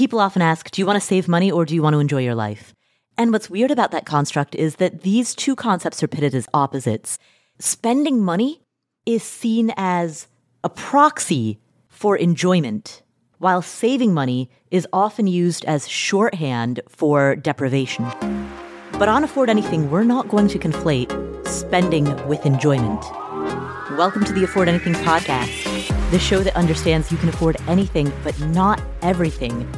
People often ask, do you want to save money or do you want to enjoy your life? And what's weird about that construct is that these two concepts are pitted as opposites. Spending money is seen as a proxy for enjoyment, while saving money is often used as shorthand for deprivation. But on Afford Anything, we're not going to conflate spending with enjoyment. Welcome to the Afford Anything podcast, the show that understands you can afford anything, but not everything.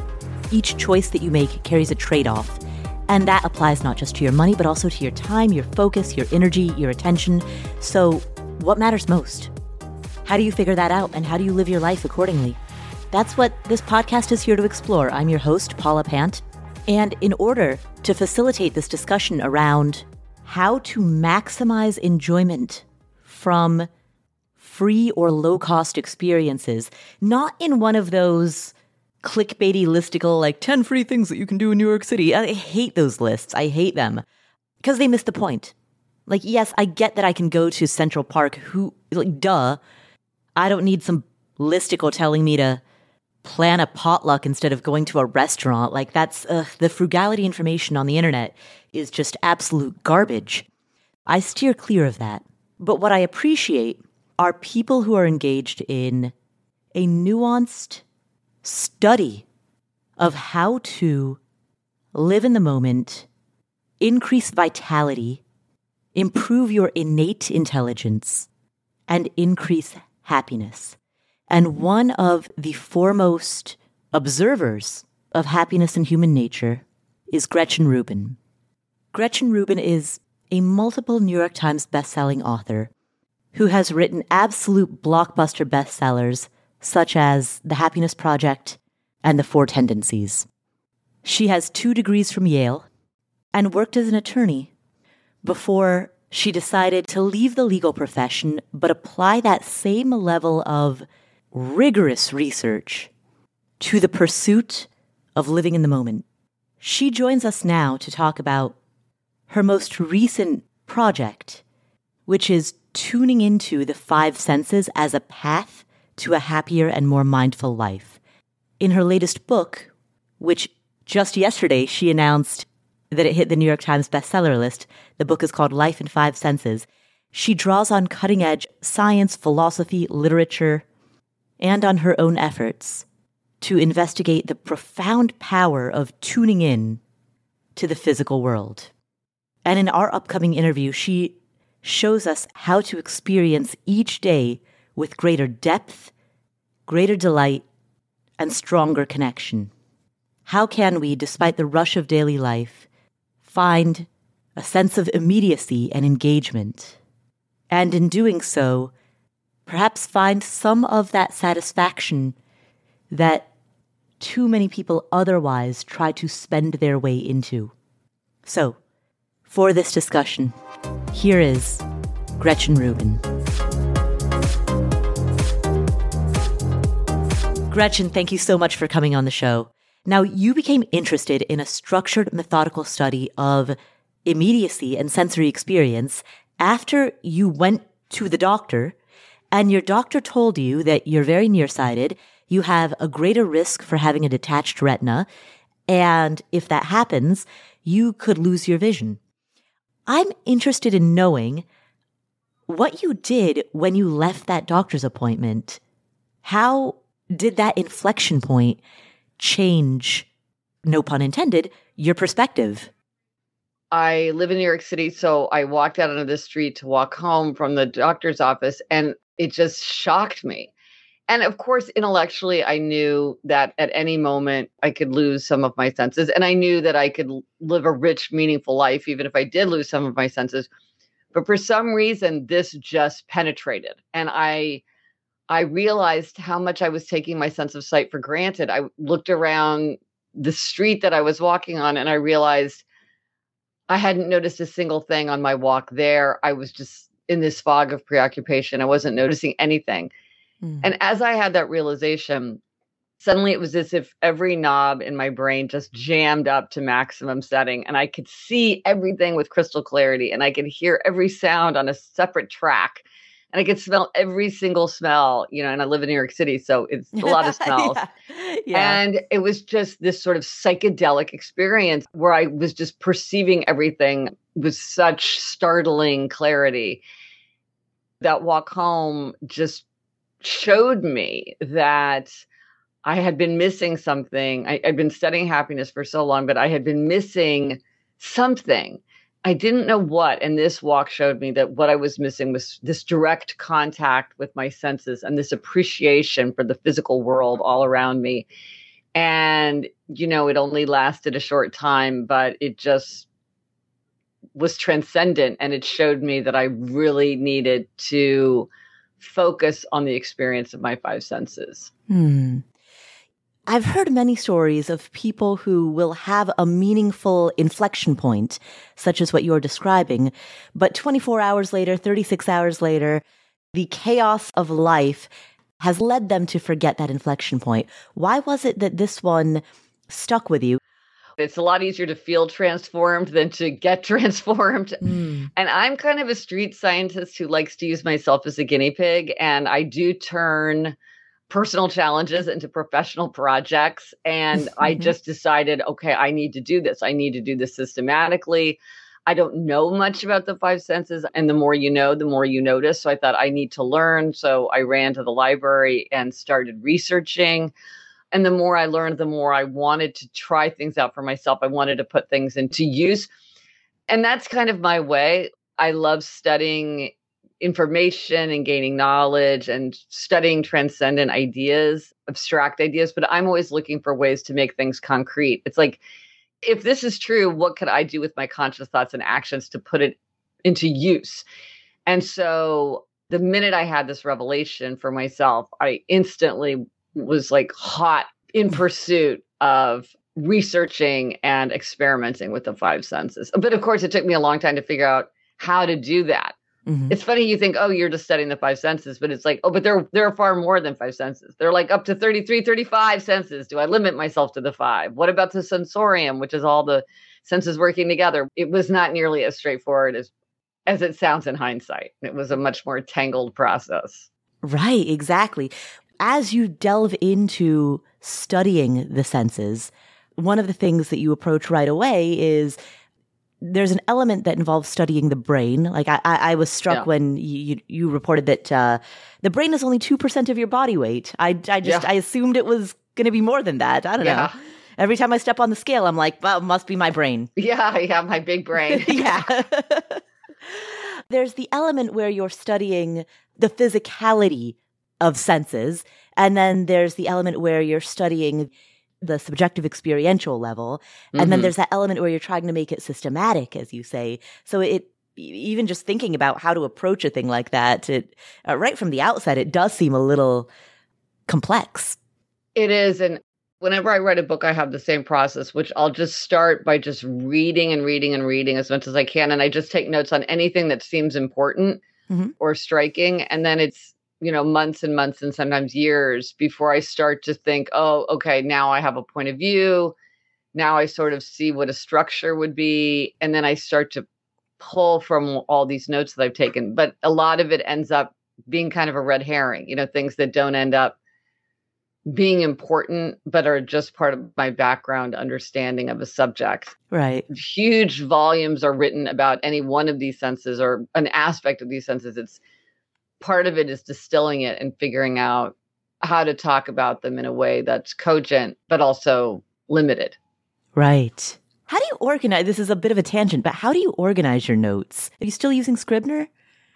Each choice that you make carries a trade off. And that applies not just to your money, but also to your time, your focus, your energy, your attention. So, what matters most? How do you figure that out, and how do you live your life accordingly? That's what this podcast is here to explore. I'm your host, Paula Pant. And in order to facilitate this discussion around how to maximize enjoyment from free or low cost experiences, not in one of those clickbaity listicle, like 10 free things that you can do in New York City. I hate those lists. I hate them because they miss the point. Like, yes, I get that I can go to Central Park. Who, like, duh. I don't need some listicle telling me to plan a potluck instead of going to a restaurant. Like, that's uh, the frugality information on the internet is just absolute garbage. I steer clear of that. But what I appreciate are people who are engaged in a nuanced study of how to live in the moment, increase vitality, improve your innate intelligence, and increase happiness. And one of the foremost observers of happiness and human nature is Gretchen Rubin. Gretchen Rubin is a multiple New York Times bestselling author who has written absolute blockbuster bestsellers such as The Happiness Project and The Four Tendencies. She has two degrees from Yale and worked as an attorney before she decided to leave the legal profession but apply that same level of rigorous research to the pursuit of living in the moment. She joins us now to talk about her most recent project, which is tuning into the five senses as a path to a happier and more mindful life. In her latest book, which just yesterday she announced that it hit the New York Times bestseller list, the book is called Life in Five Senses. She draws on cutting edge science, philosophy, literature, and on her own efforts to investigate the profound power of tuning in to the physical world. And in our upcoming interview, she shows us how to experience each day with greater depth, greater delight, and stronger connection. How can we, despite the rush of daily life, find a sense of immediacy and engagement? And in doing so, perhaps find some of that satisfaction that too many people otherwise try to spend their way into. So, for this discussion, here is Gretchen Rubin. Gretchen, thank you so much for coming on the show. Now, you became interested in a structured, methodical study of immediacy and sensory experience after you went to the doctor and your doctor told you that you're very nearsighted, you have a greater risk for having a detached retina, and if that happens, you could lose your vision. I'm interested in knowing what you did when you left that doctor's appointment. How did that inflection point change, no pun intended, your perspective? I live in New York City, so I walked out onto the street to walk home from the doctor's office, and it just shocked me. And of course, intellectually, I knew that at any moment I could lose some of my senses. And I knew that I could live a rich, meaningful life, even if I did lose some of my senses. But for some reason, this just penetrated. And I I realized how much I was taking my sense of sight for granted. I looked around the street that I was walking on and I realized I hadn't noticed a single thing on my walk there. I was just in this fog of preoccupation. I wasn't noticing anything. Mm. And as I had that realization, suddenly it was as if every knob in my brain just jammed up to maximum setting and I could see everything with crystal clarity and I could hear every sound on a separate track. And I could smell every single smell, you know, and I live in New York City, so it's a lot of smells. yeah. yeah. And it was just this sort of psychedelic experience where I was just perceiving everything with such startling clarity. That walk home just showed me that I had been missing something. I, had been studying happiness for so long, but I had been missing something. I didn't know what. And this walk showed me that what I was missing was this direct contact with my senses and this appreciation for the physical world all around me. And, you know, it only lasted a short time, but it just was transcendent. And it showed me that I really needed to focus on the experience of my five senses. Hmm. I've heard many stories of people who will have a meaningful inflection point, such as what you're describing, but 24 hours later, 36 hours later, the chaos of life has led them to forget that inflection point. Why was it that this one stuck with you? It's a lot easier to feel transformed than to get transformed. Mm. And I'm kind of a street scientist who likes to use myself as a guinea pig. And I do turn personal challenges into professional projects. And I mm-hmm. just decided, okay, I need to do this. I need to do this systematically. I don't know much about the five senses. And the more you know, the more you notice. So I thought I need to learn. So I ran to the library and started researching. And the more I learned, the more I wanted to try things out for myself. I wanted to put things into use. And that's kind of my way. I love studying information and gaining knowledge and studying transcendent ideas, abstract ideas, but I'm always looking for ways to make things concrete. It's like, if this is true, what could I do with my conscious thoughts and actions to put it into use? And so the minute I had this revelation for myself, I instantly was like hot in pursuit of researching and experimenting with the five senses. But of course, it took me a long time to figure out how to do that. Mm-hmm. It's funny you think, oh, you're just studying the five senses, but it's like, oh, but there there are far more than five senses. They're like up to 33, 35 senses. Do I limit myself to the five? What about the sensorium, which is all the senses working together? It was not nearly as straightforward as as it sounds in hindsight. It was a much more tangled process. Right, exactly. As you delve into studying the senses, one of the things that you approach right away is there's an element that involves studying the brain. Like I, I was struck yeah. when you, you reported that uh, the brain is only two percent of your body weight. I, I just yeah. I assumed it was going to be more than that. I don't yeah. know. Every time I step on the scale, I'm like, well, it must be my brain. Yeah, yeah, my big brain. yeah. there's the element where you're studying the physicality of senses, and then there's the element where you're studying the subjective experiential level. And mm-hmm. then there's that element where you're trying to make it systematic, as you say. So it, even just thinking about how to approach a thing like that, it, uh, right from the outset, it does seem a little complex. It is. And whenever I write a book, I have the same process, which I'll just start by just reading and reading and reading as much as I can. And I just take notes on anything that seems important mm-hmm. or striking. And then it's you know months and months and sometimes years before i start to think oh okay now i have a point of view. Now i sort of see what a structure would be and then i start to pull from all these notes that i've taken. But a lot of it ends up being kind of a red herring you know things that don't end up being important but are just part of my background understanding of a subject. Right. Huge volumes are written about any one of these senses or an aspect of these senses. It's part of it is distilling it and figuring out how to talk about them in a way that's cogent but also limited. Right. How do you organize? This is a bit of a tangent, but how do you organize your notes? Are you still using Scrivener?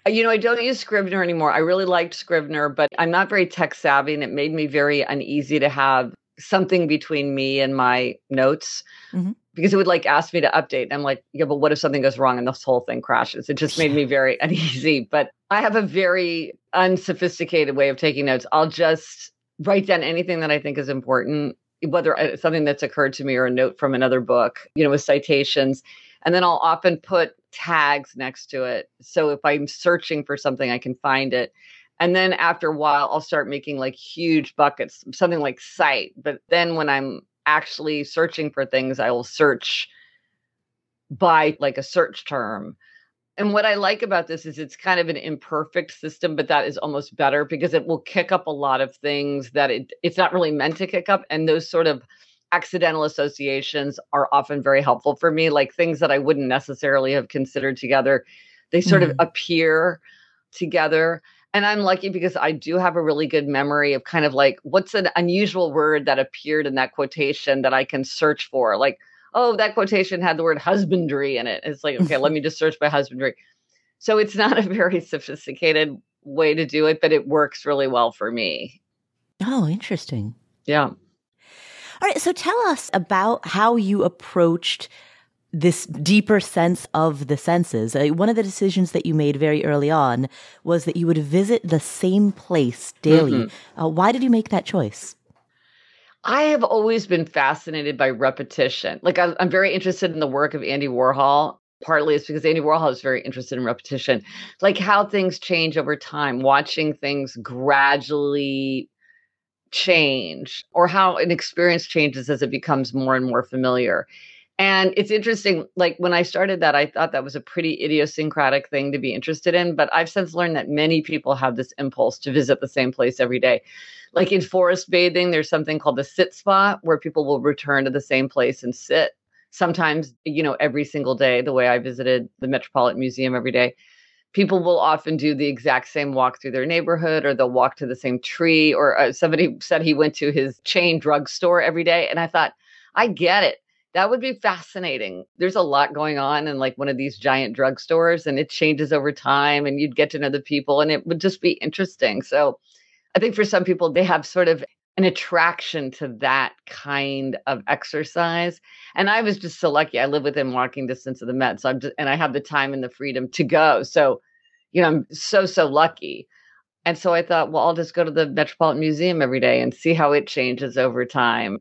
Uh, you know, I don't use Scrivener anymore. I really liked Scrivener, but I'm not very tech savvy and it made me very uneasy to have something between me and my notes. Mm-hmm because it would like ask me to update. And I'm like, yeah, but what if something goes wrong and this whole thing crashes? It just made me very uneasy. But I have a very unsophisticated way of taking notes. I'll just write down anything that I think is important, whether it's something that's occurred to me or a note from another book, you know, with citations. And then I'll often put tags next to it. So if I'm searching for something, I can find it. And then after a while, I'll start making like huge buckets, something like sight. But then when I'm actually searching for things, I will search by like a search term. And what I like about this is it's kind of an imperfect system, but that is almost better because it will kick up a lot of things that it, it's not really meant to kick up. And those sort of accidental associations are often very helpful for me, like things that I wouldn't necessarily have considered together. They sort mm-hmm. of appear together. And I'm lucky because I do have a really good memory of kind of like what's an unusual word that appeared in that quotation that I can search for. Like, oh, that quotation had the word husbandry in it. It's like, okay, let me just search by husbandry. So it's not a very sophisticated way to do it, but it works really well for me. Oh, interesting. Yeah. All right. So tell us about how you approached this deeper sense of the senses. Uh, one of the decisions that you made very early on was that you would visit the same place daily. Mm-hmm. Uh, why did you make that choice? I have always been fascinated by repetition. Like I'm, I'm very interested in the work of Andy Warhol. Partly it's because Andy Warhol is very interested in repetition, like how things change over time, watching things gradually change, or how an experience changes as it becomes more and more familiar. And it's interesting, like when I started that, I thought that was a pretty idiosyncratic thing to be interested in. But I've since learned that many people have this impulse to visit the same place every day. Like in forest bathing, there's something called the sit spot where people will return to the same place and sit. Sometimes, you know, every single day, the way I visited the Metropolitan Museum every day, people will often do the exact same walk through their neighborhood or they'll walk to the same tree. Or uh, somebody said he went to his chain drugstore every day. And I thought, I get it that would be fascinating. There's a lot going on in like one of these giant drugstores and it changes over time and you'd get to know the people and it would just be interesting. So I think for some people, they have sort of an attraction to that kind of exercise. And I was just so lucky. I live within walking distance of the Met. So I'm just, and I have the time and the freedom to go. So, you know, I'm so, so lucky. And so I thought, well, I'll just go to the Metropolitan Museum every day and see how it changes over time.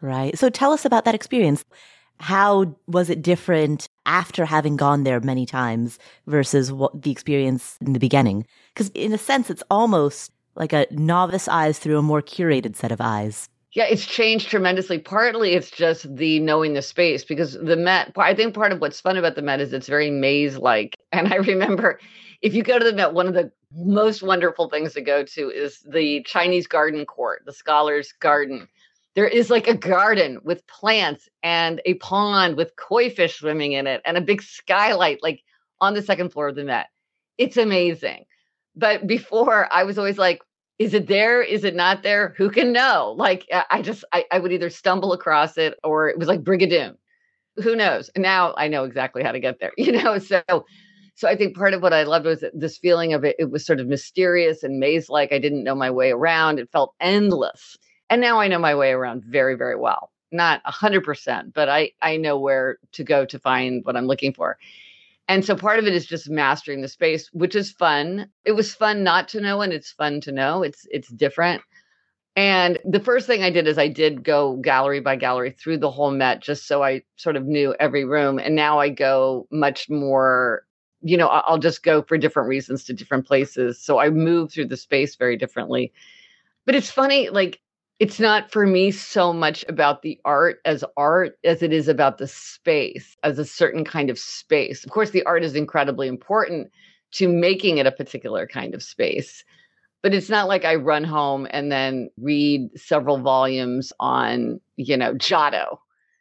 Right. So tell us about that experience. How was it different after having gone there many times versus what the experience in the beginning? Because in a sense, it's almost like a novice eyes through a more curated set of eyes. Yeah, it's changed tremendously. Partly it's just the knowing the space because the Met, I think part of what's fun about the Met is it's very maze like. And I remember if you go to the Met, one of the most wonderful things to go to is the Chinese garden court, the scholars garden there is like a garden with plants and a pond with koi fish swimming in it and a big skylight like on the second floor of the Met. It's amazing. But before I was always like, is it there? Is it not there? Who can know? Like I just I, I would either stumble across it or it was like Brigadoon. Who knows? Now I know exactly how to get there, you know? So so I think part of what I loved was this feeling of it. It was sort of mysterious and maze like. I didn't know my way around. It felt endless. And now I know my way around very, very well. Not 100%, but I, I know where to go to find what I'm looking for. And so part of it is just mastering the space, which is fun. It was fun not to know and it's fun to know. It's it's different. And the first thing I did is I did go gallery by gallery through the whole Met just so I sort of knew every room. And now I go much more, you know, I'll just go for different reasons to different places. So I move through the space very differently. But it's funny, like it's not for me so much about the art as art as it is about the space as a certain kind of space. Of course, the art is incredibly important to making it a particular kind of space. But it's not like I run home and then read several volumes on, you know, Giotto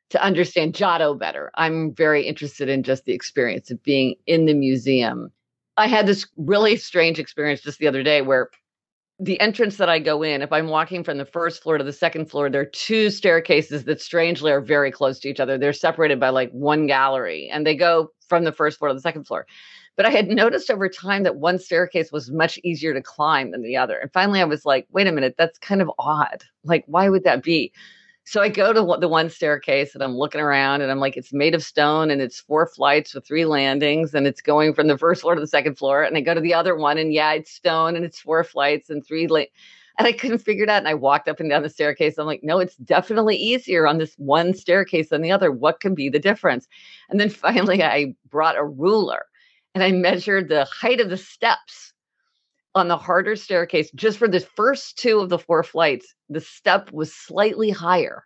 to understand Giotto better. I'm very interested in just the experience of being in the museum. I had this really strange experience just the other day where the entrance that I go in, if I'm walking from the first floor to the second floor, there are two staircases that strangely are very close to each other. They're separated by like one gallery and they go from the first floor to the second floor. But I had noticed over time that one staircase was much easier to climb than the other. And finally I was like, wait a minute, that's kind of odd. Like, why would that be? So I go to the one staircase and I'm looking around and I'm like, it's made of stone and it's four flights with three landings and it's going from the first floor to the second floor. And I go to the other one and yeah, it's stone and it's four flights and three. La- and I couldn't figure it out. And I walked up and down the staircase. I'm like, no, it's definitely easier on this one staircase than the other. What can be the difference? And then finally, I brought a ruler and I measured the height of the steps on the harder staircase, just for the first two of the four flights, the step was slightly higher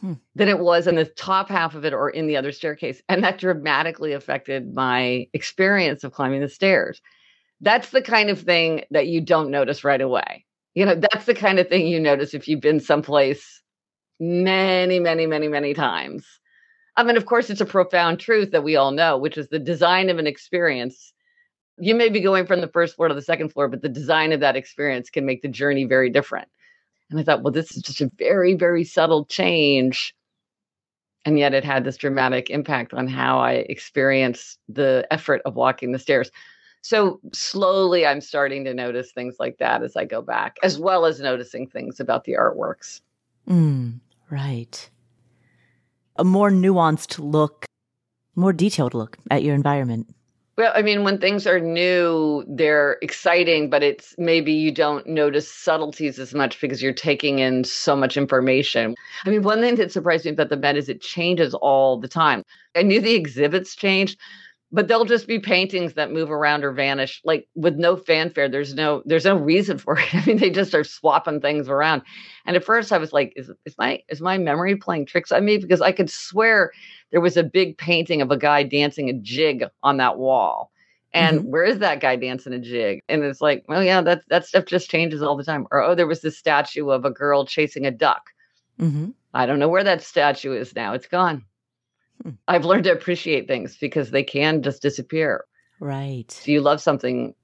hmm. than it was in the top half of it or in the other staircase. And that dramatically affected my experience of climbing the stairs. That's the kind of thing that you don't notice right away. You know, that's the kind of thing you notice if you've been someplace many, many, many, many times. I mean, of course, it's a profound truth that we all know, which is the design of an experience. You may be going from the first floor to the second floor, but the design of that experience can make the journey very different. And I thought, well, this is just a very, very subtle change. And yet it had this dramatic impact on how I experienced the effort of walking the stairs. So slowly I'm starting to notice things like that as I go back, as well as noticing things about the artworks. Mm, right. A more nuanced look, more detailed look at your environment. Well, I mean, when things are new, they're exciting, but it's maybe you don't notice subtleties as much because you're taking in so much information. I mean, one thing that surprised me about the Met is it changes all the time. I knew the exhibits changed, but they'll just be paintings that move around or vanish like with no fanfare. There's no there's no reason for it. I mean they just are swapping things around. And at first i was like is, is my is my memory playing tricks on me? Because i could swear there was a big painting of a guy dancing a jig on that wall. And mm-hmm. where is that guy dancing a jig? And it's like well yeah that that stuff just changes all the time. Or oh there was this statue of a girl chasing a duck. Mm-hmm. i don't know where that statue is now. It's gone Hmm. I've learned to appreciate things because they can just disappear. Right. If you love something,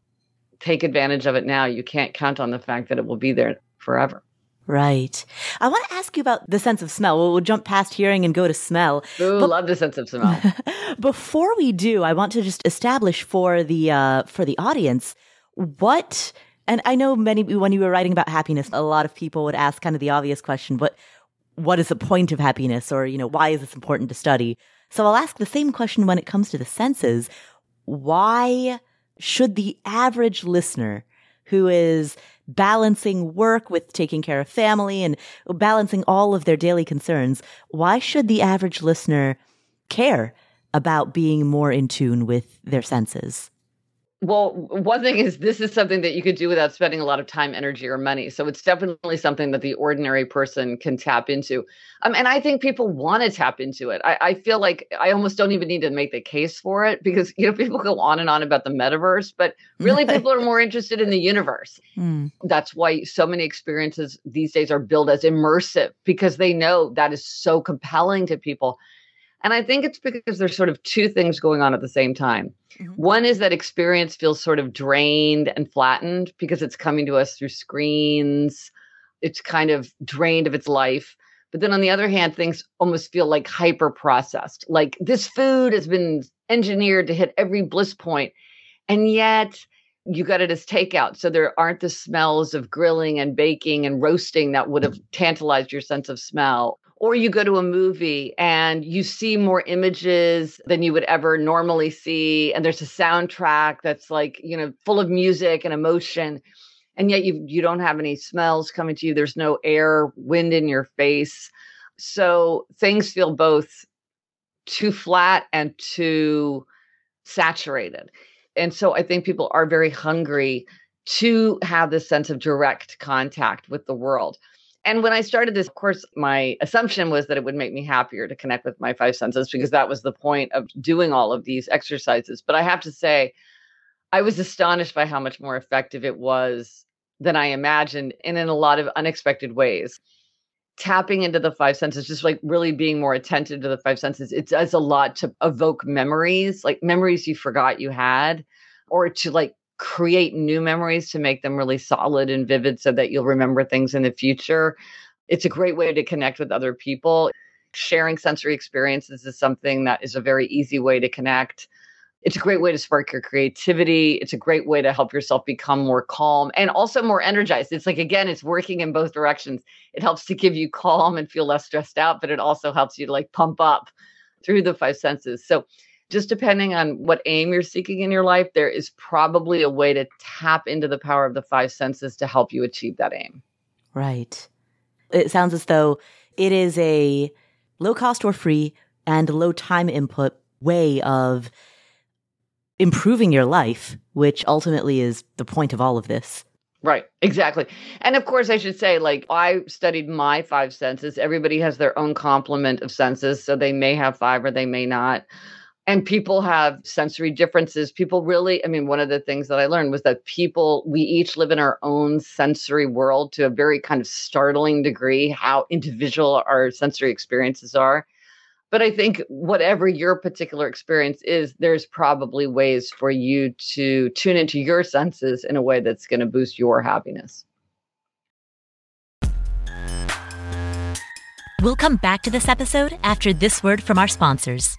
take advantage of it now. You can't count on the fact that it will be there forever. Right. I want to ask you about the sense of smell. We'll, we'll jump past hearing and go to smell. Ooh, but, love the sense of smell. before we do, I want to just establish for the uh, for the audience what. And I know many when you were writing about happiness, a lot of people would ask kind of the obvious question, but what is the point of happiness or, you know, why is this important to study? So I'll ask the same question when it comes to the senses. Why should the average listener who is balancing work with taking care of family and balancing all of their daily concerns, why should the average listener care about being more in tune with their senses? Well, one thing is this is something that you could do without spending a lot of time, energy, or money. So it's definitely something that the ordinary person can tap into. Um, and I think people want to tap into it. I, I, feel like I almost don't even need to make the case for it because you know people go on and on about the metaverse, but really people are more interested in the universe. Mm. That's why so many experiences these days are billed as immersive because they know that is so compelling to people. And I think it's because there's sort of two things going on at the same time. Mm-hmm. One is that experience feels sort of drained and flattened because it's coming to us through screens. It's kind of drained of its life. But then on the other hand, things almost feel like hyper processed. Like this food has been engineered to hit every bliss point, And yet you got it as takeout. So there aren't the smells of grilling and baking and roasting that would have tantalized your sense of smell or you go to a movie and you see more images than you would ever normally see and there's a soundtrack that's like you know full of music and emotion and yet you you don't have any smells coming to you there's no air wind in your face. So things feel both too flat and too saturated. And so i think people are very hungry to have this sense of direct contact with the world and when I started this course, my assumption was that it would make me happier to connect with my five senses because that was the point of doing all of these exercises. But I have to say, I was astonished by how much more effective it was than I imagined and in a lot of unexpected ways. Tapping into the five senses, just like really being more attentive to the five senses, it does a lot to evoke memories, like memories you forgot you had, or to like create new memories to make them really solid and vivid so that you'll remember things in the future. It's a great way to connect with other people. Sharing sensory experiences is something that is a very easy way to connect. It's a great way to spark your creativity. It's a great way to help yourself become more calm and also more energized. It's like, again, it's working in both directions. It helps to give you calm and feel less stressed out, but it also helps you to like pump up through the five senses. So just depending on what aim you're seeking in your life, there is probably a way to tap into the power of the five senses to help you achieve that aim. Right. It sounds as though it is a low cost or free and low time input way of improving your life, which ultimately is the point of all of this. Right, exactly. And of course, I should say, like, I studied my five senses. Everybody has their own complement of senses. So they may have five or they may not. And people have sensory differences. People really, I mean, one of the things that I learned was that people, we each live in our own sensory world to a very kind of startling degree, how individual our sensory experiences are. But I think whatever your particular experience is, there's probably ways for you to tune into your senses in a way that's going to boost your happiness. We'll come back to this episode after this word from our sponsors.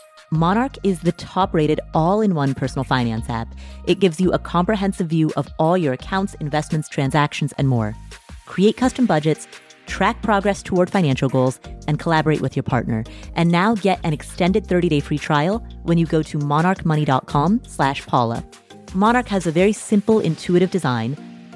Monarch is the top rated all in one personal finance app. It gives you a comprehensive view of all your accounts, investments, transactions, and more. Create custom budgets, track progress toward financial goals, and collaborate with your partner. And now get an extended 30-day free trial when you go to monarchmoney.com slash Paula. Monarch has a very simple, intuitive design.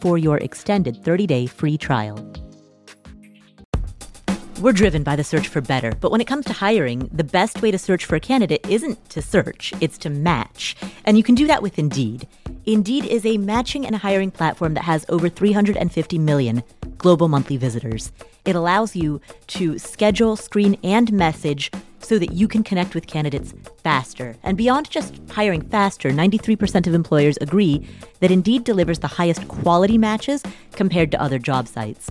for your extended 30-day free trial. We're driven by the search for better, but when it comes to hiring, the best way to search for a candidate isn't to search, it's to match. And you can do that with Indeed. Indeed is a matching and hiring platform that has over 350 million global monthly visitors. It allows you to schedule, screen, and message so that you can connect with candidates faster. And beyond just hiring faster, 93% of employers agree that Indeed delivers the highest quality matches compared to other job sites.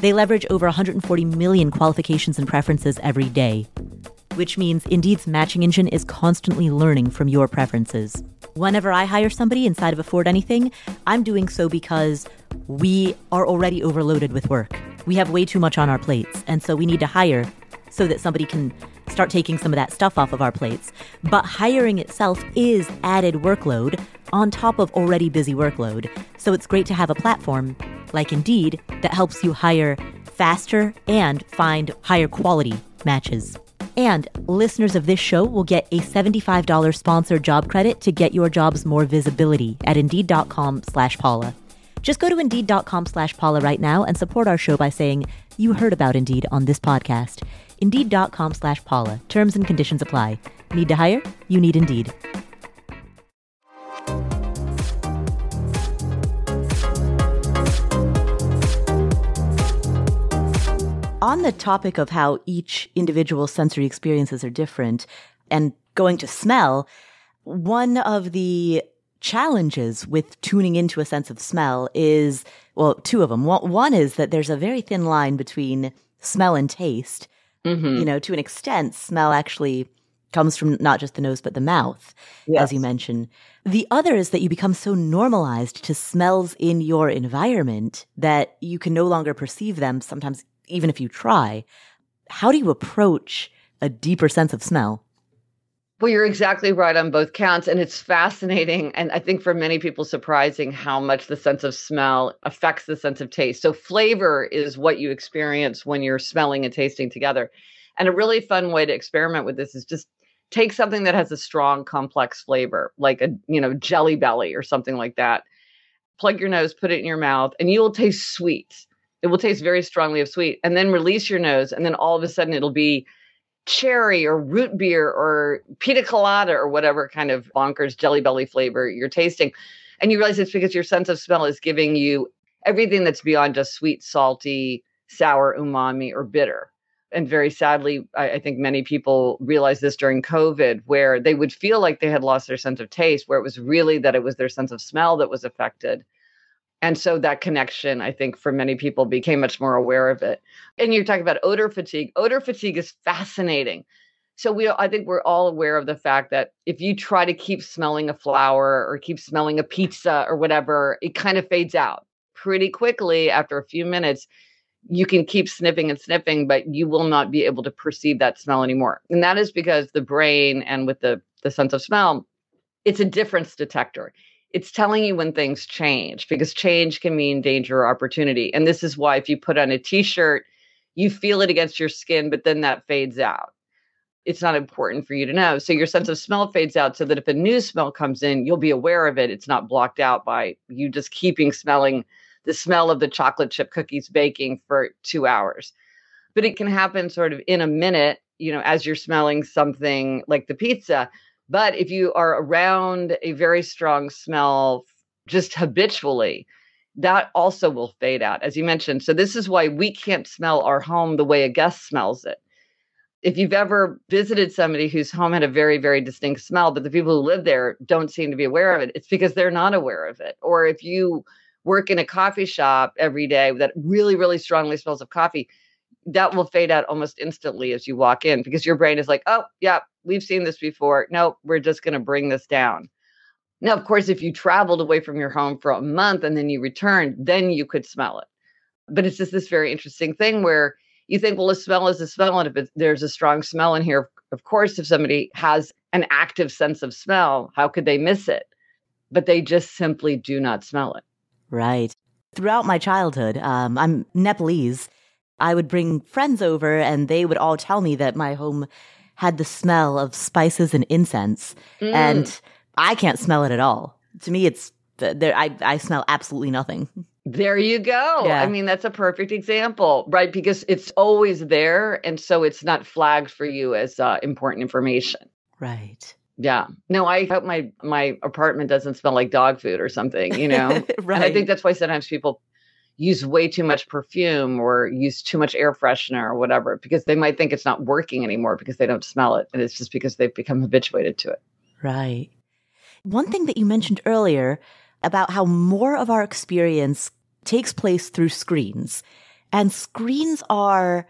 They leverage over 140 million qualifications and preferences every day, which means Indeed's matching engine is constantly learning from your preferences. Whenever I hire somebody inside of Afford Anything, I'm doing so because we are already overloaded with work. We have way too much on our plates, and so we need to hire so that somebody can start taking some of that stuff off of our plates. But hiring itself is added workload on top of already busy workload. So it's great to have a platform like Indeed that helps you hire faster and find higher quality matches. And listeners of this show will get a $75 sponsored job credit to get your jobs more visibility at Indeed.com slash Paula. Just go to Indeed.com slash Paula right now and support our show by saying you heard about Indeed on this podcast. Indeed.com slash Paula. Terms and conditions apply. Need to hire? You need Indeed. On the topic of how each individual sensory experiences are different and going to smell, one of the challenges with tuning into a sense of smell is, well, two of them. One is that there's a very thin line between smell and taste. Mm-hmm. You know, to an extent, smell actually comes from not just the nose, but the mouth, yes. as you mentioned. The other is that you become so normalized to smells in your environment that you can no longer perceive them, sometimes even if you try. How do you approach a deeper sense of smell? Well, you're exactly right on both counts. And it's fascinating. And I think for many people, surprising how much the sense of smell affects the sense of taste. So, flavor is what you experience when you're smelling and tasting together. And a really fun way to experiment with this is just take something that has a strong, complex flavor, like a, you know, jelly belly or something like that. Plug your nose, put it in your mouth, and you will taste sweet. It will taste very strongly of sweet. And then release your nose, and then all of a sudden it'll be cherry or root beer or pina colada or whatever kind of bonkers jelly belly flavor you're tasting. And you realize it's because your sense of smell is giving you everything that's beyond just sweet, salty, sour, umami, or bitter. And very sadly, I, I think many people realized this during COVID, where they would feel like they had lost their sense of taste, where it was really that it was their sense of smell that was affected. And so that connection, I think, for many people became much more aware of it. And you're talking about odor fatigue. Odor fatigue is fascinating. So we, I think we're all aware of the fact that if you try to keep smelling a flower or keep smelling a pizza or whatever, it kind of fades out pretty quickly after a few minutes. You can keep sniffing and sniffing, but you will not be able to perceive that smell anymore. And that is because the brain and with the, the sense of smell, it's a difference detector it's telling you when things change because change can mean danger or opportunity. And this is why if you put on a t shirt, you feel it against your skin, but then that fades out. It's not important for you to know. So your sense of smell fades out so that if a new smell comes in, you'll be aware of it. It's not blocked out by you just keeping smelling the smell of the chocolate chip cookies baking for two hours. But it can happen sort of in a minute, you know, as you're smelling something like the pizza but if you are around a very strong smell just habitually, that also will fade out, as you mentioned. So, this is why we can't smell our home the way a guest smells it. If you've ever visited somebody whose home had a very, very distinct smell, but the people who live there don't seem to be aware of it, it's because they're not aware of it. Or if you work in a coffee shop every day that really, really strongly smells of coffee, that will fade out almost instantly as you walk in because your brain is like, oh, yeah, we've seen this before. No, we're just going to bring this down. Now, of course, if you traveled away from your home for a month and then you returned, then you could smell it. But it's just this very interesting thing where you think, well, a smell is a smell. And if there's a strong smell in here, of course, if somebody has an active sense of smell, how could they miss it? But they just simply do not smell it. Right. Throughout my childhood, um, I'm Nepalese. I would bring friends over and they would all tell me that my home had the smell of spices and incense, mm. and I can't smell it at all. To me, it's there. I I smell absolutely nothing. There you go. Yeah. I mean, that's a perfect example, right? Because it's always there, and so it's not flagged for you as uh, important information. Right. Yeah. No, I hope my my apartment doesn't smell like dog food or something, you know. right. And I think that's why sometimes people use way too much perfume or use too much air freshener or whatever because they might think it's not working anymore because they don't smell it and it's just because they've become habituated to it. Right. One thing that you mentioned earlier about how more of our experience takes place through screens and screens are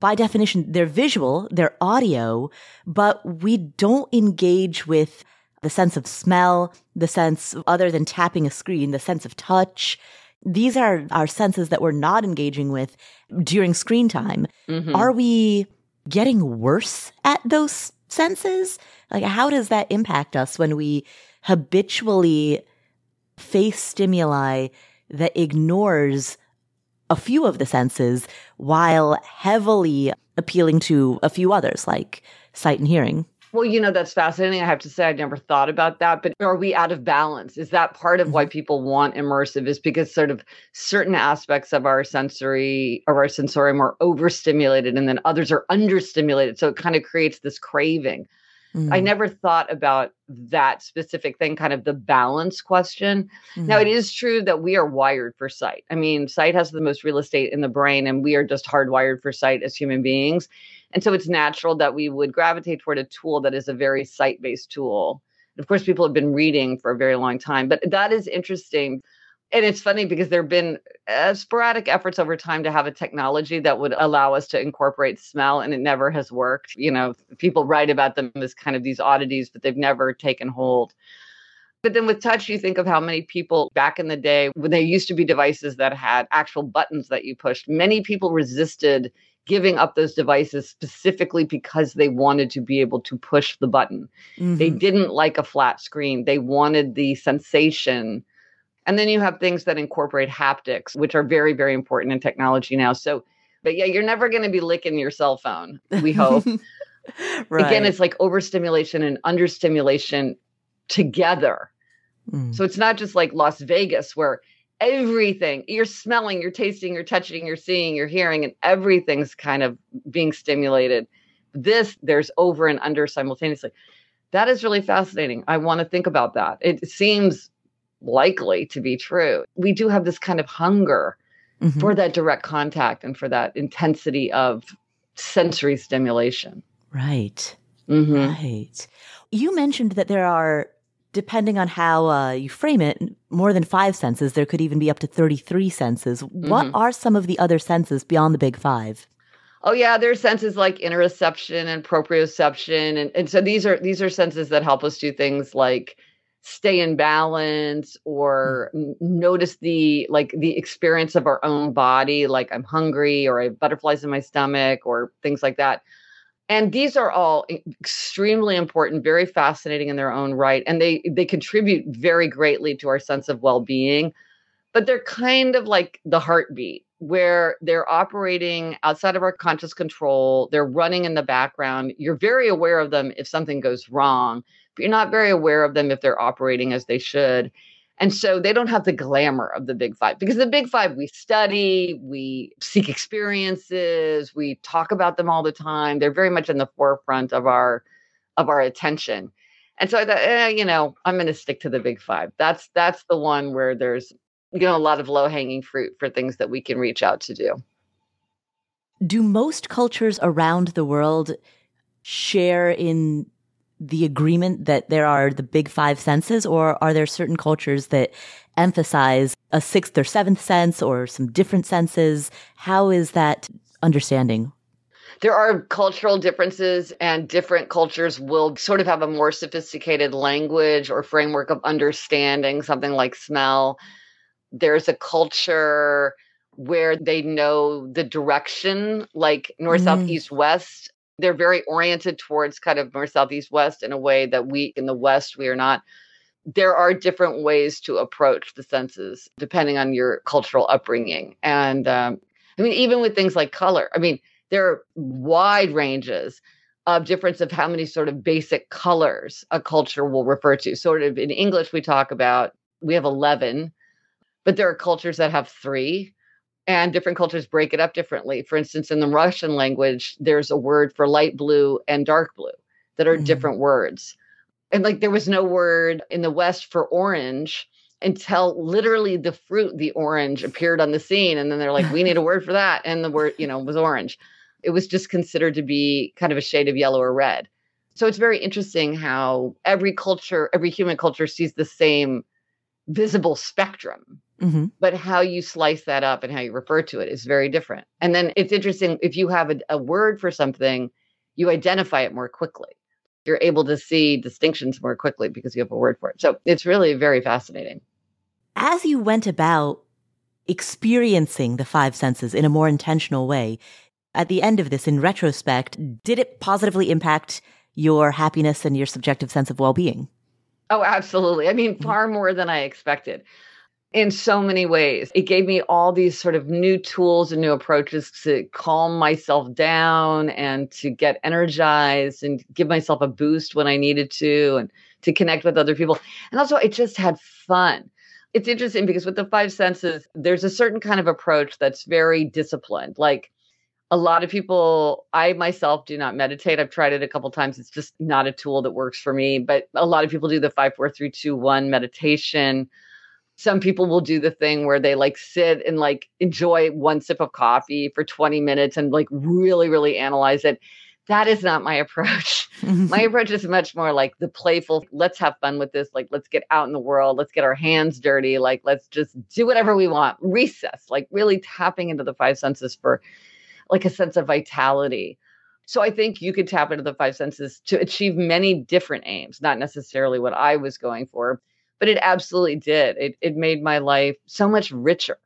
by definition they're visual, they're audio, but we don't engage with the sense of smell, the sense other than tapping a screen, the sense of touch, these are our senses that we're not engaging with during screen time. Mm-hmm. Are we getting worse at those senses? Like, how does that impact us when we habitually face stimuli that ignores a few of the senses while heavily appealing to a few others, like sight and hearing? Well, you know, that's fascinating. I have to say, I never thought about that. But are we out of balance? Is that part of why mm-hmm. people want immersive? Is because sort of certain aspects of our sensory, of our sensorium are overstimulated and then others are understimulated. So it kind of creates this craving. Mm. I never thought about that specific thing, kind of the balance question. Mm. Now, it mm-hmm. true that we are wired for sight. I mean, sight has the most real estate in the brain, and we are just hardwired for sight as human beings. And so it's natural that we would gravitate toward a tool that is a very sight based tool Of course, people have been reading for a very long time, but that is interesting. And it's funny because there have been uh, sporadic efforts over time to have a technology that would allow us to incorporate smell, and it never has worked. You know, people write about them as kind of these oddities, but they've never taken hold. But then with touch, you think of how many people back in the day, when there used to be devices that had actual buttons that you pushed, many people resisted giving up those devices specifically because they wanted to be able to push the button. Mm-hmm. They didn't like a flat screen, they wanted the sensation. And then you have things that incorporate haptics, which are very, very important in technology now. So, but yeah, you're never going to be licking your cell phone, we hope. right. Again, it's like overstimulation and understimulation together. Mm. So it's not just like Las Vegas where everything you're smelling, you're tasting, you're touching, you're seeing, you're hearing, and everything's kind of being stimulated. This, there's over and under simultaneously. That is really fascinating. I want to think about that. It seems likely to be true. We do have this kind of hunger mm-hmm. for that direct contact and for that intensity of sensory stimulation. Right. Mm-hmm. Right. You mentioned that there are depending on how uh, you frame it, more than five senses. There could even be up to 33 senses. Mm-hmm. What are some of the other senses beyond the big five? Oh yeah, there are senses like interoception and proprioception, and, and so these are these are senses that help us do things like stay in balance or mm. notice the like the experience of our own body, like I'm hungry or I have butterflies in my stomach or things like that. And these are all extremely important, very fascinating in their own right, and they they contribute very greatly to our sense of well-being. But they're kind of like the heartbeat, where they're operating outside of our conscious control. They're running in the background. You're very aware of them if something goes wrong, but you're not very aware of them if they're operating as they should. And so they don't have the glamour of the big five because the big five, we study, we seek experiences, we talk about them all the time. They're very much in the forefront of our of our attention. And so I thought, eh, you know, I'm going to stick to the big five. That's that's the one where there's you know a lot of low hanging fruit for things that we can reach out to do. Do most cultures around the world share in the agreement that there are the big five senses, or are there certain cultures that emphasize a sixth or seventh sense or some different senses? How is that understanding? There are cultural differences, and different cultures will sort of have a more sophisticated language or framework of understanding something like smell. There's a culture where they know the direction, like north, mm. south, east, west they're very oriented towards kind of north, south, east, west in a way that we in the West, we are not. There are different ways to approach the senses depending on your cultural upbringing. And um, I mean, even with things like color, I mean, there are wide ranges of difference of how many sort of basic colors a culture will refer to. Sort of in English, we talk about, we have 11, but there are cultures that have three and different cultures break it up differently. For instance, in the Russian language, there's a word for light blue and dark blue that are mm. different words. And like there was no word in the West for orange until literally the fruit, the orange, appeared on the scene. And then they're like, we need a word for that. And the word, you know, was orange. It was just considered to be kind of a shade of yellow or red. So it's very interesting how every culture, every human culture sees the same visible spectrum Mm-hmm. But how you slice that up and how you refer to it is very different. And then it's interesting if you have a, a word for something, you identify it more quickly. You're able to see distinctions more quickly because you have a word for it. So it's really very fascinating. As you went about experiencing the five senses in a more intentional way, at the end of this, in retrospect, did it positively impact your happiness and your subjective sense of well being? Oh, absolutely. I mean, mm-hmm. far more than I expected in so many ways. It gave me all these sort of new tools and new approaches to calm myself down and to get energized and give myself a boost when I needed to and to connect with other people. And also, I just had fun. It's interesting because with the five senses, there's a certain kind of approach that's very disciplined. Like a lot of people, I myself do not meditate. I've tried it a couple times. It's just not a tool that works for me. But a lot of people do the five, four, three, two, one meditation some people will do the thing where they like sit and like enjoy one sip of coffee for 20 minutes and like really really analyze it that is not my approach. my approach is much more like the playful, let's have fun with this. Like, let's get out in the world. Let's get our hands dirty. Like, let's just do whatever we want. Recess, like really tapping into the five senses for like a sense of vitality. So I think you could tap into the five senses to achieve many different aims, not necessarily what I was going for, but it absolutely did. It, it made my life so much richer.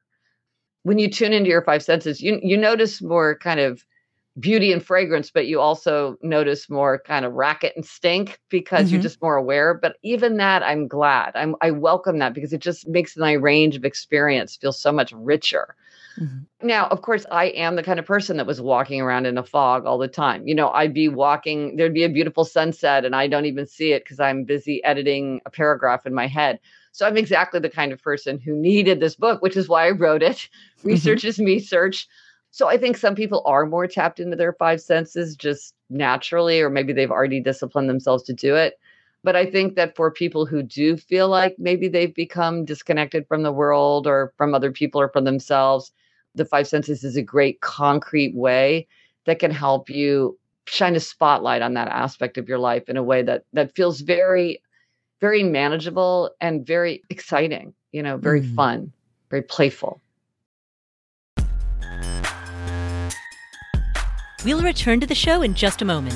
When you tune into your five senses, you, you notice more kind of beauty and fragrance, but you also notice more kind of racket and stink because mm-hmm. you're just more aware. But even that, I'm glad. I'm, I welcome that because it just makes my range of experience feel so much richer. Mm-hmm. Now, of course, I am the kind of person that was walking around in a fog all the time. You know, I'd be walking, there'd be a beautiful sunset, and I don't even see it because I'm busy editing a paragraph in my head. So I'm exactly the kind of person who needed this book, which is why I wrote it. Mm-hmm. Research mm-hmm. is me search. So I think some people are more tapped into their five senses just naturally, or maybe they've already disciplined themselves to do it. But I think that for people who do feel like maybe they've become disconnected from the world or from other people or from themselves, the five senses is a great concrete way that can help you shine a spotlight on that aspect of your life in a way that that feels very very manageable and very exciting you know very mm. fun very playful We'll return to the show in just a moment.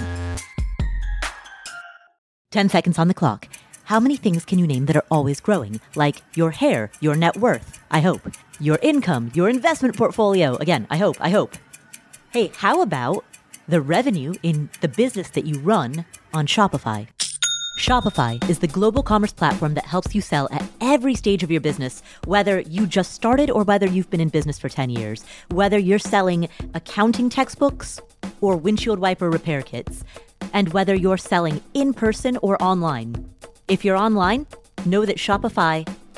10 seconds on the clock. How many things can you name that are always growing? Like your hair, your net worth, I hope, your income, your investment portfolio. Again, I hope, I hope. Hey, how about the revenue in the business that you run on Shopify? Shopify is the global commerce platform that helps you sell at every stage of your business, whether you just started or whether you've been in business for 10 years, whether you're selling accounting textbooks or windshield wiper repair kits, and whether you're selling in person or online. If you're online, know that Shopify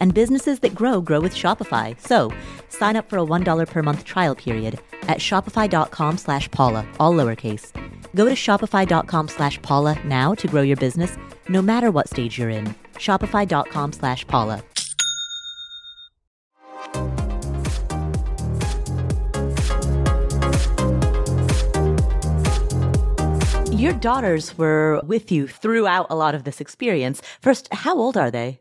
and businesses that grow grow with Shopify. So sign up for a $1 per month trial period at shopify.com slash Paula, all lowercase. Go to shopify.com slash Paula now to grow your business, no matter what stage you're in. Shopify.com slash Paula. Your daughters were with you throughout a lot of this experience. First, how old are they?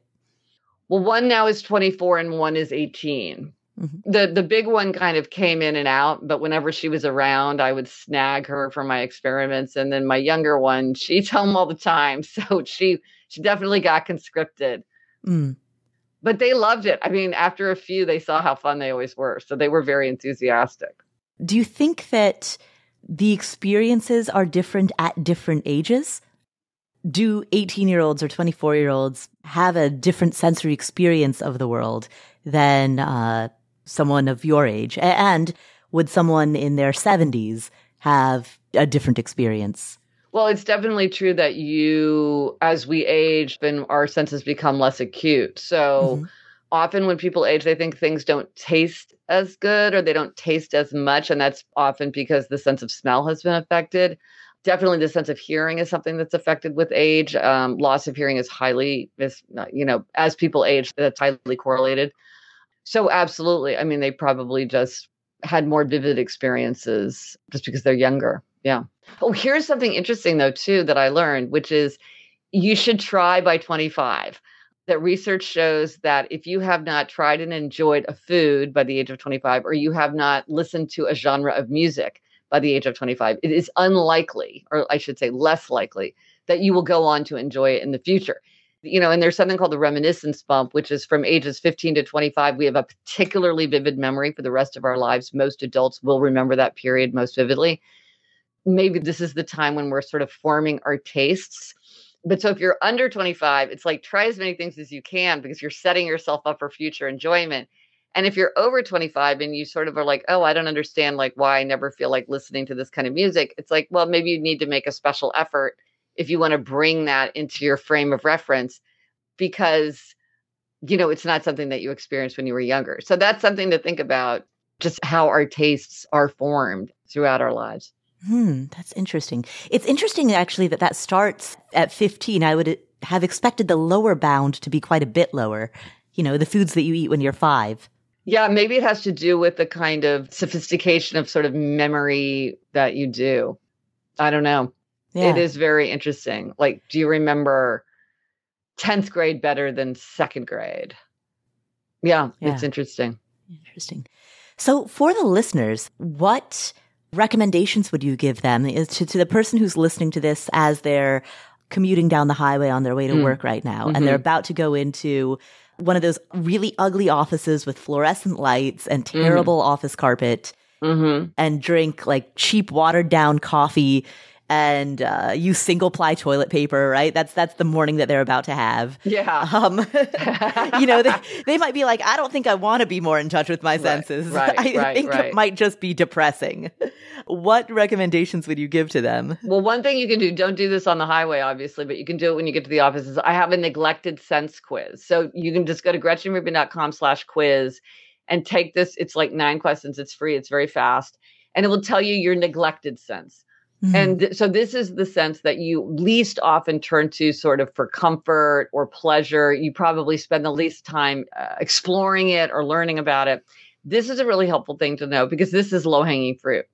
Well, one now is 24 and one is 18. Mm-hmm. The the big one kind of came in and out, but whenever she was around, I would snag her for my experiments. And then my younger one, she's home all the time, so she she definitely got conscripted. Mm. But they loved it. I mean, after a few, they saw how fun they always were, so they were very enthusiastic. Do you think that the experiences are different at different ages? Do 18 year olds or 24 year olds have a different sensory experience of the world than uh, someone of your age? And would someone in their 70s have a different experience? Well, it's definitely true that you, as we age, then our senses become less acute. So mm-hmm. often when people age, they think things don't taste as good or they don't taste as much. And that's often because the sense of smell has been affected definitely the sense of hearing is something that's affected with age. Um, loss of hearing is highly, is you know, as people age, that's highly correlated. So absolutely, I mean, they probably just had more vivid experiences just because they're younger. Yeah. Oh, here's something interesting though too that I learned, which is you should try by 25 that research shows that if you have not tried and enjoyed a food by the age of 25 or you have not listened to a genre of music by the age of 25, it is unlikely, or I should say less likely, that you will go on to enjoy it in the future. You know, and there's something called the reminiscence bump, which is from ages 15 to 25. We have a particularly vivid memory for the rest of our lives. Most adults will remember that period most vividly. Maybe this is the time when we're sort of forming our tastes. But so if you're under 25, it's like try as many things as you can because you're setting yourself up for future enjoyment. And if you're over 25 and you sort of are like, oh, I don't understand like why I never feel like listening to this kind of music, it's like, well, maybe you need to make a special effort if you want to bring that into your frame of reference because you know, it's not something that you experienced when you were younger. So that's something to think about just how our tastes are formed throughout our lives. Hmm, that's interesting. It's interesting actually that that starts at 15. I would have expected the lower bound to be quite a bit lower. You know, the foods that you eat when you're five. Yeah, maybe it has to do with the kind of sophistication of sort of memory that you do. I don't know. Yeah. It is very interesting. Like, do you remember 10th grade better than second grade? Yeah, yeah. it's interesting. Interesting. So, for the listeners, what recommendations would you give them is to, to the person who's listening to this as they're commuting down the highway on their way to mm. work right now mm-hmm. and they're mm-hmm. about to go into one of those really ugly offices with fluorescent lights and mm-hmm. terrible mm-hmm. office carpet mm-hmm. and drink like cheap watered down coffee and uh, use single ply toilet paper, right? That's that's the morning that they're about to have. Yeah. Um, you know, they, they might be like, I don't think I want to be more in touch with my senses. Right, I right, think right. it might just be depressing. what recommendations would you give to them? Well, one thing you can do, don't do this on the highway, obviously, but you can do it when you get to the office. Is I have a neglected sense quiz. So you can just go to gretchenrubin.com slash quiz and take this. It's like nine questions. It's free. It's very fast. And it will tell you your neglected sense. Mm-hmm. And so this is the sense that you least often turn to sort of for comfort or pleasure. You probably spend the least time uh, exploring it or learning about it. This is a really helpful thing to know because this is low hanging fruit.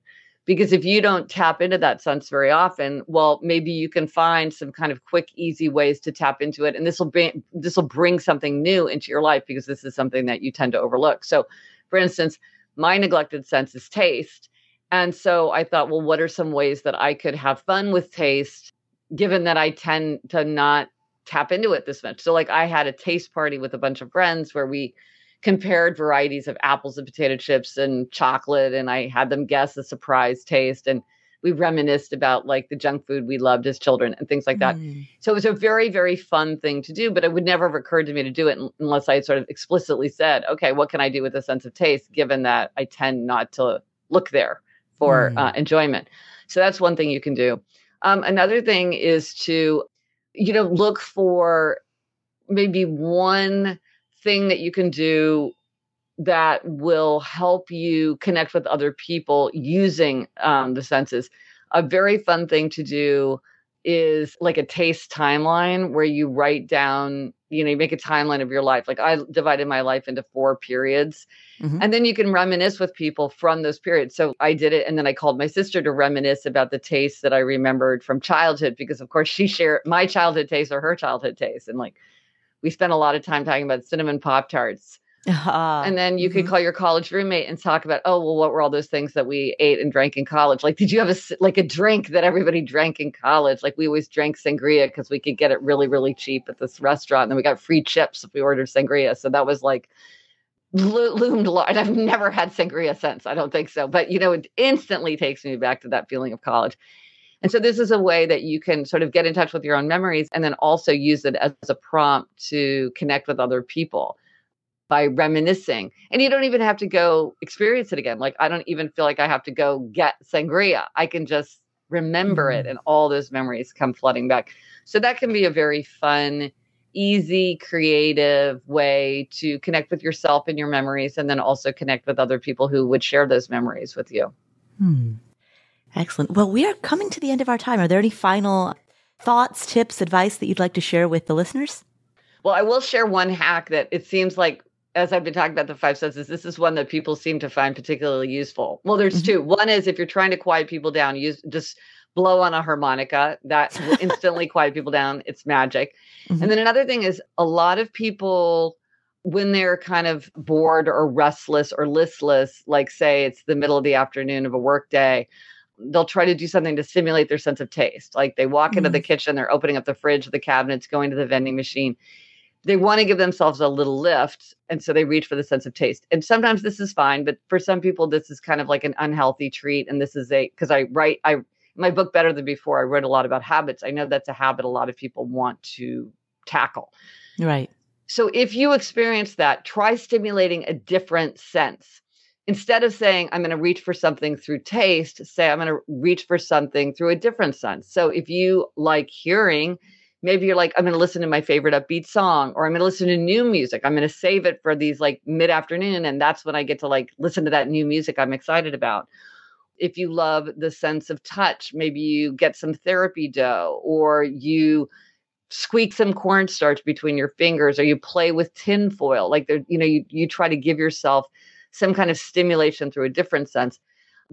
Because if you don't tap into that sense very often, well, maybe you can find some kind of quick, easy ways to tap into it, and this will bring this will bring something new into your life because this is something that you tend to overlook. So, for instance, my neglected sense is taste, and so I thought, well, what are some ways that I could have fun with taste, given that I tend to not tap into it this much? So, like, I had a taste party with a bunch of friends where we compared varieties of apples and potato chips and chocolate, and I had them guess a surprise taste. And we reminisced about like the junk food we loved as children and things like that. Mm. So it was a very, very fun thing to do, but it would never have occurred to me to do it unless I had sort of explicitly said, okay, what can I do with a sense of taste, given that I tend not to look there for mm. uh, enjoyment. So that's one thing you can do. Um, another thing is to, you know, look for maybe one thing that you can do that will help you connect with other people using um, the senses. A very fun thing to do is like a taste timeline where you write down, you know, you make a timeline of your life. Like I divided my life into four periods. Mm-hmm. And then you can reminisce with people from those periods. So I did it. And then I called my sister to reminisce about the tastes that I remembered from childhood, because of course she shared my childhood tastes or her childhood tastes. And like we spent a lot of time talking about cinnamon Pop Tarts uh, and then you mm-hmm. could call your college roommate and talk about, oh, well, what were all those things that we ate and drank in college? Like, did you have a like a drink that everybody drank in college? Like, we always drank sangria because we could get it really, really cheap at this restaurant, and then we got free chips if we ordered sangria. So that was like loomed large. I've never had sangria since. I don't think so, but you know, it instantly takes me back to that feeling of college. And so this is a way that you can sort of get in touch with your own memories and then also use it as a prompt to connect with other people by reminiscing. And you don't even have to go experience it again. Like I don't even feel like I have to go get sangria. I can just remember mm-hmm. it and all those memories come flooding back. So that can be a very fun, easy, creative way to connect with yourself and your memories and then also connect with other people who would share those memories with you. Hmm. Excellent. Well, we are coming to the end of our time. Are there any final thoughts, tips, advice that you'd like to share with the listeners? Well, I will share one hack that it seems like as I've been talking about the five senses, this is one that people seem to find particularly useful. Well, there's mm-hmm. two. One is if you're trying to quiet people down, use just blow on a harmonica. That will instantly quiet people down. It's magic. Mm-hmm. And then another thing is a lot of people when they're kind of bored or restless or listless, like say it's the middle of the afternoon of a work day, they'll try to do something to stimulate their sense of taste. Like they walk mm-hmm. into the kitchen, they're opening up the fridge, the cabinets, going to the vending machine they want to give themselves a little lift and so they reach for the sense of taste. And sometimes this is fine but for some people this is kind of like an unhealthy treat and this is a because i write i my book better than before i wrote a lot about habits. I know that's a habit a lot of people want to tackle. Right. So if you experience that try stimulating a different sense. Instead of saying i'm going to reach for something through taste say i'm going to reach for something through a different sense. So if you like hearing maybe you're like, I'm going to listen to my favorite upbeat song, or I'm going to listen to new music. I'm going to save it for these like mid afternoon. And that's when I get to like listen to that new music I'm excited about. If you love the sense of touch, maybe you get some therapy dough, or you squeak some cornstarch between your fingers, or you play with tin foil. Like there, you know, you, you try to give yourself some kind of stimulation through a different sense.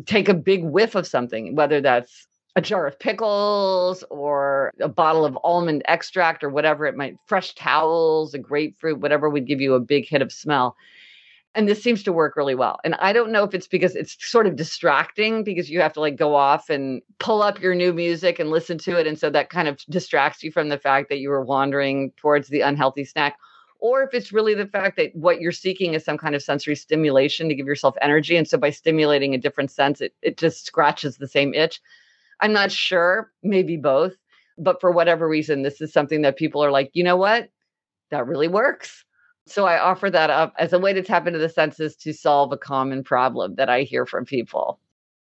Take a big whiff of something, whether that's a jar of pickles or a bottle of almond extract or whatever it might fresh towels a grapefruit whatever would give you a big hit of smell. And this seems to work really well. And i don't know if it's because it's sort of distracting because you have to like go off and pull up your new music and listen to it. And so that kind of distracts you from the fact that you were wandering towards the unhealthy snack. Or if it's really the fact that what you're seeking is some kind of sensory stimulation to give yourself energy. And so by stimulating a different sense it, it just scratches the same itch I'm not sure, maybe both. But for whatever reason, this is something that people are like, you know what? That really works. So I offer that up as a way to tap into the senses to solve a common problem that I hear from people.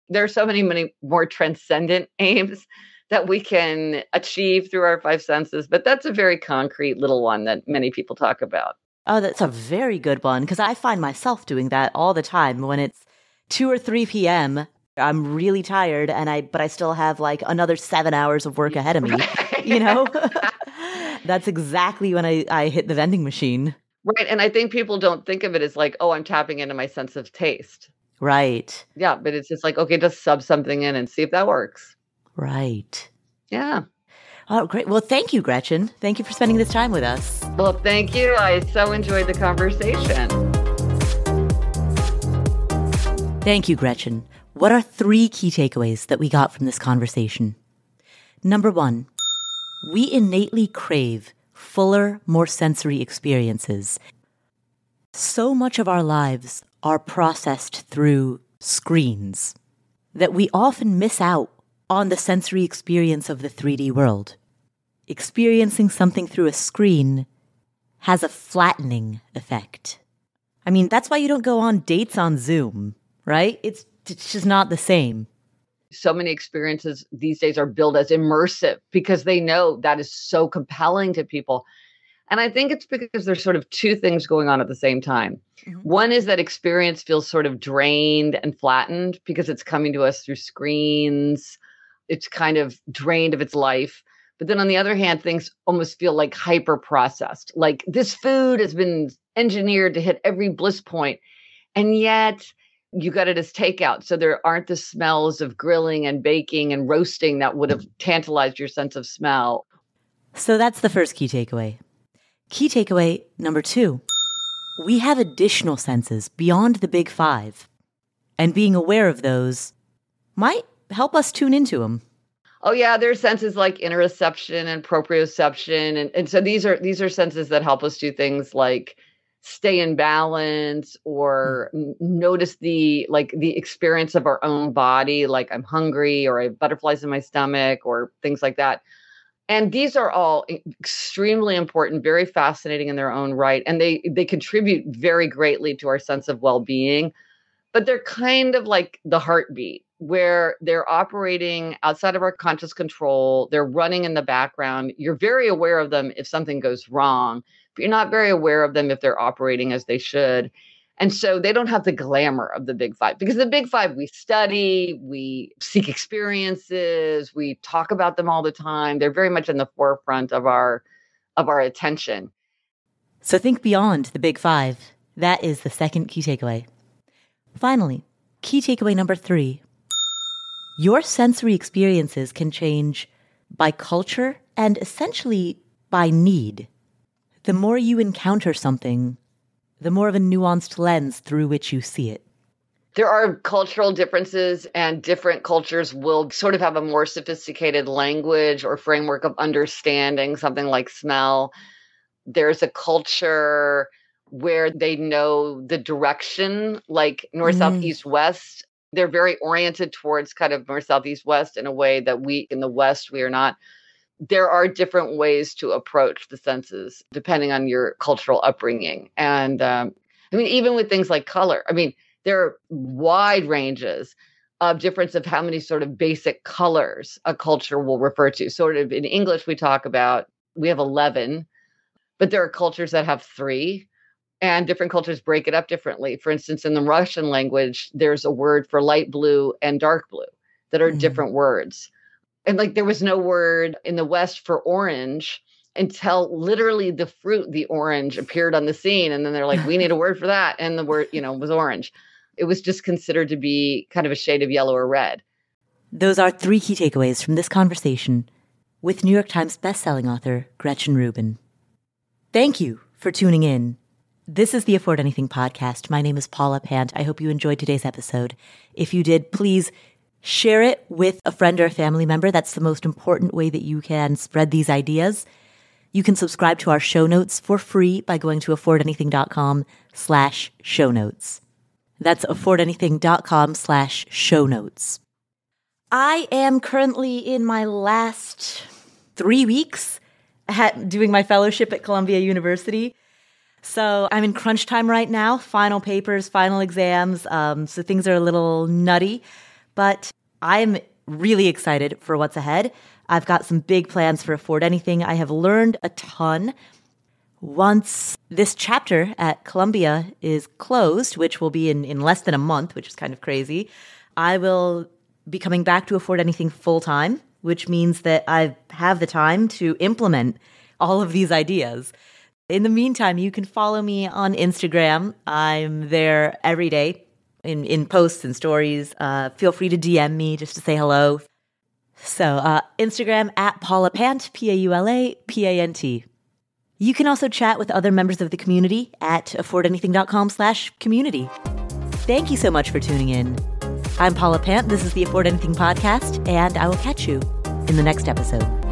There are so many, many more transcendent aims that we can achieve through our five senses, but that's a very concrete little one that many people talk about. Oh, that's a very good one because I find myself doing that all the time when it's 2 or 3 p.m. I'm really tired and I but I still have like another 7 hours of work ahead of me, you know? That's exactly when I I hit the vending machine. Right, and I think people don't think of it as like, "Oh, I'm tapping into my sense of taste." Right. Yeah, but it's just like, okay, just sub something in and see if that works. Right. Yeah. Oh, great. Well, thank you, Gretchen. Thank you for spending this time with us. Well, thank you. I so enjoyed the conversation. Thank you, Gretchen. What are three key takeaways that we got from this conversation? Number one, we innately crave fuller, more sensory experiences. So much of our lives are processed through screens that we often miss out on the sensory experience of the 3D world. Experiencing something through a screen has a flattening effect. I mean, that's why you don't go on dates on Zoom, right? It's it's just not the same. So many experiences these days are billed as immersive because they know that is so compelling to people. And I think it's because there's sort of two things going on at the same time. Mm-hmm. One is that experience feels sort of drained and flattened because it's coming to us through screens. It's kind of drained of its life. But then on the other hand, things almost feel like hyper processed. Like this food has been engineered to hit every bliss point, And yet you got it as takeout. So there aren't the smells of grilling and baking and roasting that would have tantalized your sense of smell. So that's the first key takeaway. Key takeaway number two we have additional senses beyond the big five. And being aware of those might help us tune into them. Oh yeah, there are senses like interoception and proprioception, and, and so these are these are senses that help us do things like stay in balance or mm. notice the like the experience of our own body like i'm hungry or i have butterflies in my stomach or things like that. And these are all extremely important very fascinating in their own right and they they contribute very greatly to our sense of well-being. But they're kind of like the heartbeat where they're operating outside of our conscious control they're running in the background. You're very aware of them if something goes wrong you're not very aware of them if they're operating as they should. And so they don't have the glamour of the big five because the big five, we study, we seek experiences, we talk about them all the time. They're very much in the forefront of our of our attention. So think beyond the big five. That is the second key takeaway. Finally, key takeaway number three. Your sensory experiences can change by culture and essentially by need the more you encounter something, the more of a nuanced lens through which you see it. There are cultural differences, and different cultures will sort of have a more sophisticated language or framework of understanding something like smell. There's a culture where they know the direction, like north, mm. south, east, west. They're very oriented towards kind of north, south, east, west in a way that we in the West, we are not there are different ways to approach the senses depending on your cultural upbringing. And um, I mean, even with things like color, I mean, there are wide ranges of difference of how many sort of basic colors a culture will refer to. Sort of in English, we talk about we have 11, but there are cultures that have three and different cultures break it up differently. For instance, in the Russian language, there's a word for light blue and dark blue that are mm. different words. And like there was no word in the West for orange until literally the fruit, the orange, appeared on the scene. And then they're like, we need a word for that. And the word, you know, was orange. It was just considered to be kind of a shade of yellow or red. Those are three key takeaways from this conversation with New York Times bestselling author Gretchen Rubin. Thank you for tuning in. This is the Afford Anything podcast. My name is Paula Pant. I hope you enjoyed today's episode. If you did, please share it with a friend or a family member. That's the most important way that you can spread these ideas. You can subscribe to our show notes for free by going to affordanything.com slash show notes. That's affordanything.com slash show notes. I am currently in my last three weeks at doing my fellowship at Columbia University. So I'm in crunch time right now, final papers, final exams. Um, so things are a little nutty, but I'm really excited for what's ahead. I've got some big plans for Afford Anything. I have learned a ton. Once this chapter at Columbia is closed, which will be in, in less than a month, which is kind of crazy, I will be coming back to Afford Anything full time, which means that I have the time to implement all of these ideas. In the meantime, you can follow me on Instagram. I'm there every day in, in posts and stories. Uh, feel free to DM me just to say hello. So, uh, Instagram at Paula Pant, P A U L A P A N T. You can also chat with other members of the community at affordanything.com slash community. Thank you so much for tuning in. I'm Paula Pant. This is the Afford Anything podcast, and I will catch you in the next episode.